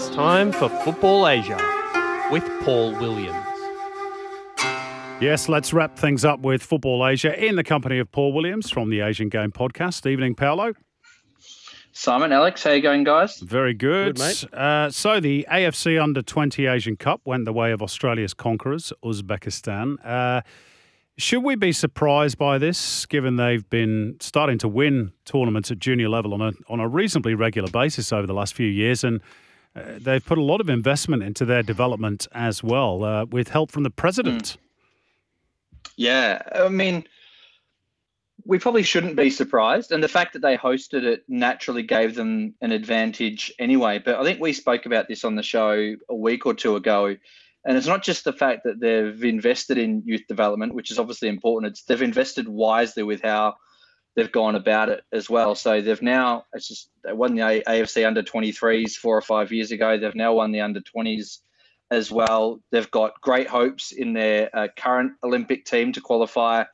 It's time for Football Asia with Paul Williams. Yes, let's wrap things up with Football Asia in the company of Paul Williams from the Asian Game Podcast. Evening, Paolo. Simon, Alex, how are you going, guys? Very good. Good, mate. Uh, so the AFC Under 20 Asian Cup went the way of Australia's conquerors, Uzbekistan. Uh, should we be surprised by this, given they've been starting to win tournaments at junior level on a on a reasonably regular basis over the last few years, and uh, they've put a lot of investment into their development as well, uh, with help from the president. Yeah, I mean, we probably shouldn't be surprised. And the fact that they hosted it naturally gave them an advantage anyway. But I think we spoke about this on the show a week or two ago. And it's not just the fact that they've invested in youth development, which is obviously important. It's they've invested wisely with how they've gone about it as well. So they've now it's just they won the AFC under 23s four or five years ago. They've now won the under 20s as well. They've got great hopes in their uh, current Olympic team to qualify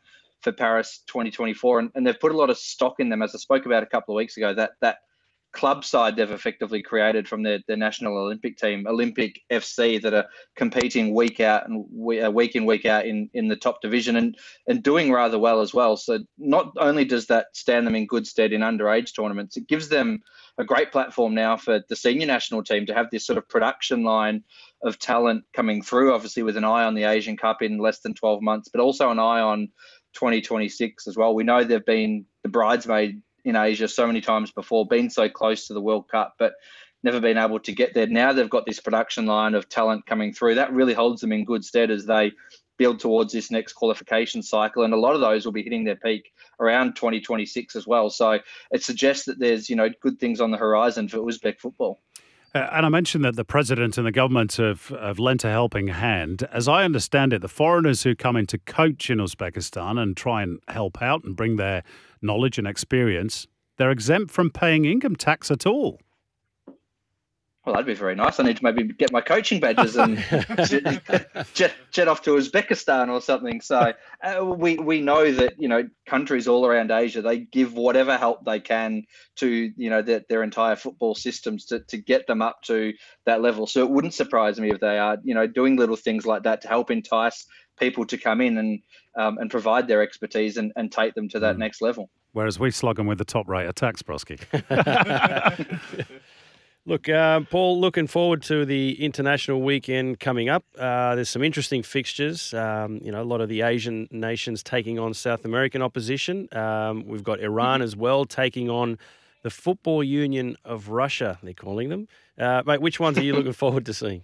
for Paris 2024, and, and they've put a lot of stock in them, as I spoke about a couple of weeks ago. That that club side they've effectively created from their, their national Olympic team, Olympic FC, that are competing week out and uh, week in week out in, in the top division and and doing rather well as well. So not only does that stand them in good stead in underage tournaments, it gives them a great platform now for the senior national team to have this sort of production line of talent coming through. Obviously, with an eye on the Asian Cup in less than 12 months, but also an eye on 2026 as well. We know they've been the bridesmaid in Asia so many times before, been so close to the World Cup, but never been able to get there. Now they've got this production line of talent coming through. That really holds them in good stead as they build towards this next qualification cycle. And a lot of those will be hitting their peak around 2026 as well. So it suggests that there's, you know, good things on the horizon for Uzbek football. Uh, and I mentioned that the president and the government have, have lent a helping hand. As I understand it, the foreigners who come in to coach in Uzbekistan and try and help out and bring their knowledge and experience, they're exempt from paying income tax at all. Well, that'd be very nice. I need to maybe get my coaching badges and jet, jet, jet off to Uzbekistan or something. So uh, we we know that you know countries all around Asia they give whatever help they can to you know their, their entire football systems to, to get them up to that level. So it wouldn't surprise me if they are you know doing little things like that to help entice people to come in and um, and provide their expertise and, and take them to that next level. Whereas we slug them with the top rate of tax, Brosky. Look, uh, Paul, looking forward to the international weekend coming up. Uh, there's some interesting fixtures. Um, you know, a lot of the Asian nations taking on South American opposition. Um, we've got Iran as well taking on the Football Union of Russia. They're calling them. Uh, mate, which ones are you looking forward to seeing?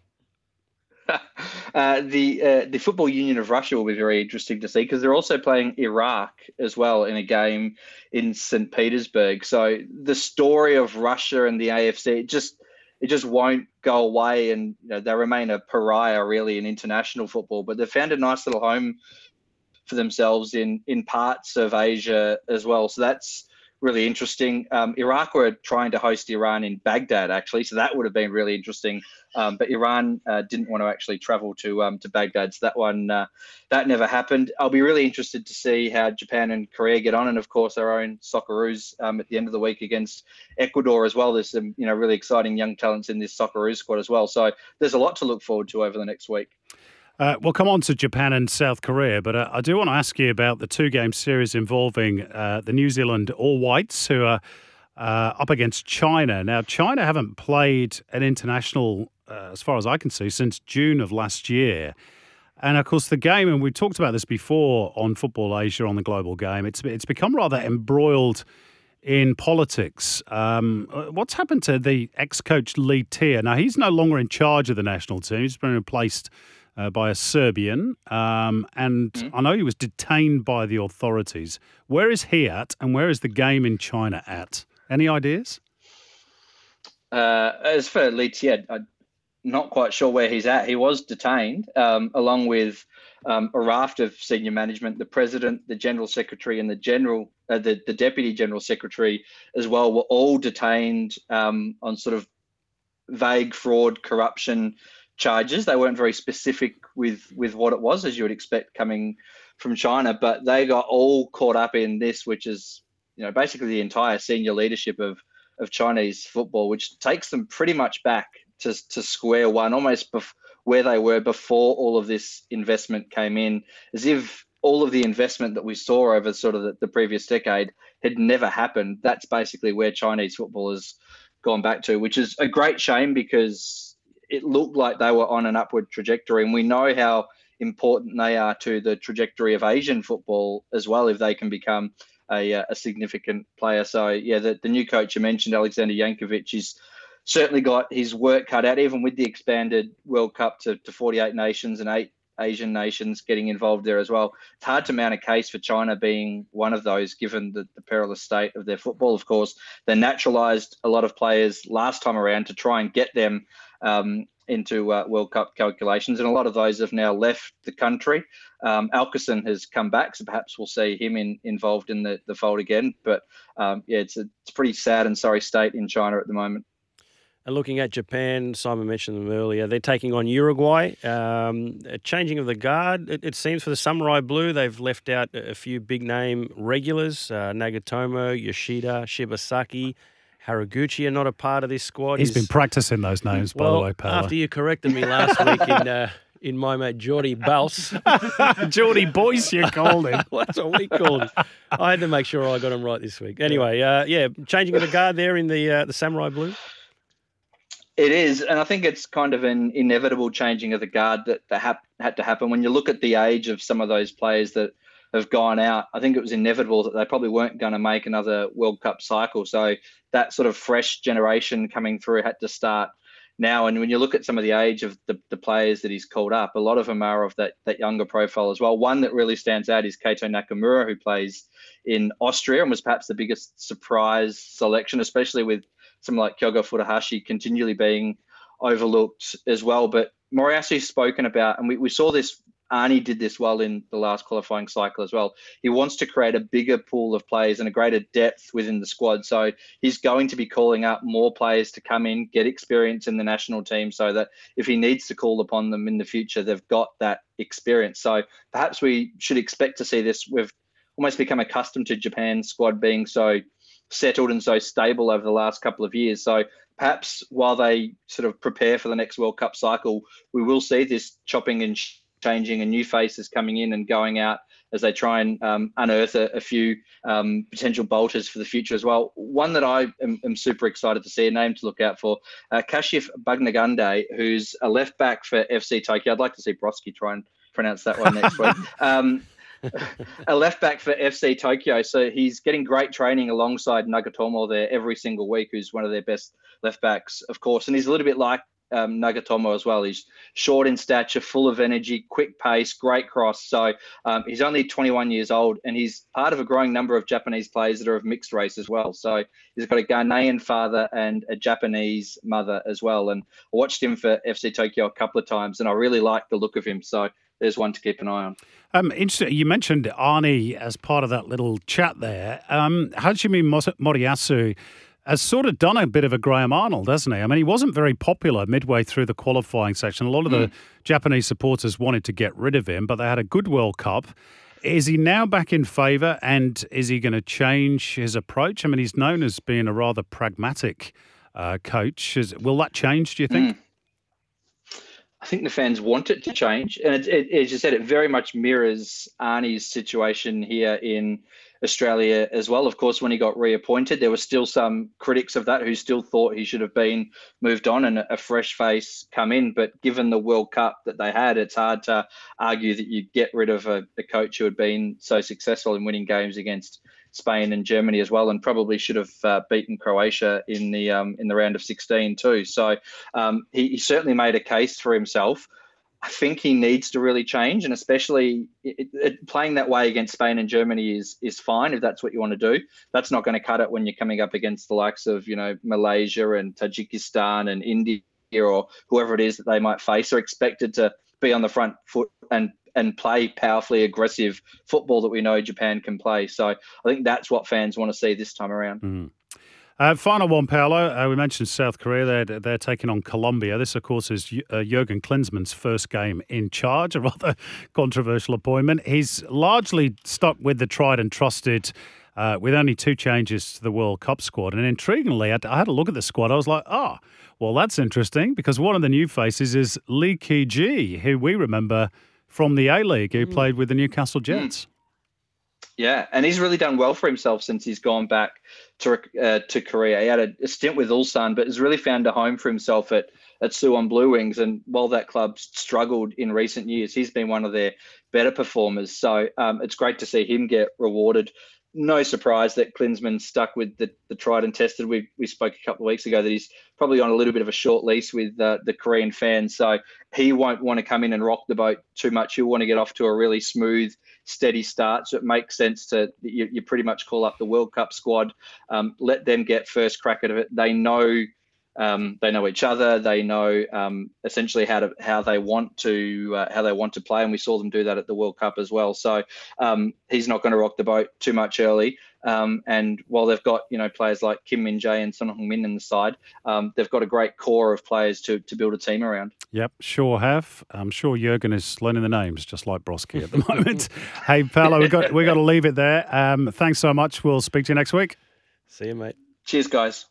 uh, the uh, the football union of Russia will be very interesting to see because they're also playing Iraq as well in a game in St. Petersburg. So the story of Russia and the AFC it just it just won't go away, and you know, they remain a pariah really in international football. But they've found a nice little home for themselves in in parts of Asia as well. So that's really interesting. Um, Iraq were trying to host Iran in Baghdad, actually, so that would have been really interesting. Um, but Iran uh, didn't want to actually travel to um, to Baghdad, so that one uh, that never happened. I'll be really interested to see how Japan and Korea get on, and of course our own Socceroos um, at the end of the week against Ecuador as well. There's some you know really exciting young talents in this Socceroos squad as well. So there's a lot to look forward to over the next week. Uh, we'll come on to Japan and South Korea, but uh, I do want to ask you about the two game series involving uh, the New Zealand All Whites, who are uh, up against China. Now, China haven't played an international, uh, as far as I can see, since June of last year. And of course, the game, and we've talked about this before on Football Asia on the global game, it's, it's become rather embroiled in politics. Um, uh, what's happened to the ex coach Li Tie? Now, he's no longer in charge of the national team, he's been replaced uh, by a Serbian, um, and Mm-hmm. I know he was detained by the authorities. Where is he at, and where is the game in China at? Any ideas? Uh, as for Leeds, yeah, I'm not quite sure where he's at. He was detained um, along with um, a raft of senior management, the president, the general secretary, and the general, uh, the, the deputy general secretary as well, were all detained um, on sort of vague fraud, corruption charges. They weren't very specific with with what it was, as you would expect coming from China, but they got all caught up in this, which is you know basically the entire senior leadership of of Chinese football, which takes them pretty much back to to square one, almost bef- where they were before all of this investment came in, as if all of the investment that we saw over sort of the, the previous decade had never happened. That's basically where Chinese football has gone back to, which is a great shame because it looked like they were on an upward trajectory, and we know how important they are to the trajectory of Asian football as well if they can become a, uh, a significant player. So yeah, the, the new coach you mentioned, Alexander Jankovic, he's certainly got his work cut out, even with the expanded World Cup to, to 48 nations and eight Asian nations getting involved there as well. It's hard to mount a case for China being one of those, given the, the perilous state of their football. Of course, they naturalised a lot of players last time around to try and get them um, into uh, World Cup calculations, and a lot of those have now left the country. Um, Elkeson has come back, so perhaps we'll see him in, involved in the, the fold again. But um, yeah, it's a, it's a pretty sad and sorry state in China at the moment. And looking at Japan, Simon mentioned them earlier. They're taking on Uruguay. Um, a changing of the guard, it, it, seems, for the Samurai Blue. They've left out a few big name regulars uh, Nagatomo, Yoshida, Shibasaki. Haraguchi are not a part of this squad. He's, He's been practicing those names, by the way, Paolo. After you corrected me last week in uh, in my mate Geordie Bouse. Geordie Boyce, you called him. That's what we called him. I had to make sure I got him right this week. Anyway, uh, yeah, changing of the guard there in the uh, the Samurai Blue. It is, and I think it's kind of an inevitable changing of the guard that, that hap- had to happen. When you look at the age of some of those players that have gone out, I think it was inevitable that they probably weren't going to make another World Cup cycle. So that sort of fresh generation coming through had to start now. And when you look at some of the age of the, the players that he's called up, a lot of them are of that, that younger profile as well. One that really stands out is Keito Nakamura, who plays in Austria and was perhaps the biggest surprise selection, especially with someone like Kyogo Furuhashi continually being overlooked as well. But Moriyasu's spoken about, and we, we saw this Arnie did this well in the last qualifying cycle as well. He wants to create a bigger pool of players and a greater depth within the squad. So he's going to be calling up more players to come in, get experience in the national team, so that if he needs to call upon them in the future, they've got that experience. So perhaps we should expect to see this. We've almost become accustomed to Japan's squad being so settled and so stable over the last couple of years. So perhaps while they sort of prepare for the next World Cup cycle, we will see this chopping and changing and new faces coming in and going out as they try and um, unearth a, a few um, potential bolters for the future as well. One that I am, am, super excited to see, a name to look out for, uh, Kashif Bangunagande, who's a left back for FC Tokyo. I'd like to see Broski try and pronounce that one next week. Um, a left back for FC Tokyo. So he's getting great training alongside Nagatomo there every single week, who's one of their best left backs, of course. And he's a little bit like um, Nagatomo as well. He's short in stature, full of energy, quick pace, great cross. So um, he's only 21 years old, and he's part of a growing number of Japanese players that are of mixed race as well. So he's got a Ghanaian father and a Japanese mother as well. And I watched him for FC Tokyo a couple of times, and I really like the look of him. So there's one to keep an eye on. Um, interesting. You mentioned Arnie as part of that little chat there. Um, Hajime Moriyasu has sort of done a bit of a Graham Arnold, hasn't he? I mean, he wasn't very popular midway through the qualifying section. A lot of mm. the. Japanese supporters wanted to get rid of him, but they had a good World Cup. Is he now back in favour and is he going to change his approach? I mean, he's known as being a rather pragmatic uh, coach. Is, will that change, do you think? Mm. I think the fans want it to change. And it, it, as you said, it very much mirrors Arnie's situation here in Australia as well. Of course, when he got reappointed, there were still some critics of that who still thought he should have been moved on and a fresh face come in. But given the World Cup that they had, it's hard to argue that you get rid of a, a coach who had been so successful in winning games against Spain and Germany as well, and probably should have uh, beaten Croatia in the um, in the round of 16 too. So um, he, he certainly made a case for himself. I think he needs to really change, and especially it, it, playing that way against Spain and Germany is is fine if that's what you want to do. That's not going to cut it when you're coming up against the likes of you know Malaysia and Tajikistan and India or whoever it is that they might face. Are expected to be on the front foot and and play powerfully aggressive football that we know Japan can play. So I think that's what fans want to see this time around. Mm. Uh, final one, Paolo. Uh, we mentioned South Korea. They're, they're taking on Colombia. This, of course, is uh, Jurgen Klinsmann's first game in charge, a rather controversial appointment. He's largely stuck with the tried and trusted, uh, with only two changes to the World Cup squad. And intriguingly, I had a look at the squad. I was like, oh, well, that's interesting because one of the new faces is Lee Ki-je, who we remember from the A League, who mm. played with the Newcastle. Jets. Yeah, and he's really done well for himself since he's gone back to uh, to Korea. He had a, a, stint with Ulsan, but has really found a home for himself at at Suwon Blue Wings. And while that club struggled in recent years, he's been one of their better performers. So um, it's great to see him get rewarded. No surprise that Klinsmann stuck with the, the tried and tested. We we spoke a couple of weeks ago that he's probably on a little bit of a short lease with uh, the Korean fans, so he won't want to come in and rock the boat too much. He'll want to get off to a really smooth steady start. So it makes sense to you, you pretty much call up the World Cup squad, um, let them get first crack at it. They know um, they know each other. They know um, essentially how to how they want to uh, how they want to play, and we saw them do that at the World Cup as well. So um, he's not going to rock the boat too much early. Um, and while they've got you know players like Kim Min Jae and Son Heung-min in the side, um, they've got a great core of players to to build a team around. Yep, sure have. I'm sure Jurgen is learning the names just like Broski at the moment. hey, Paolo, we got we got to leave it there. Um, thanks so much. We'll speak to you next week. See you, mate. Cheers, guys.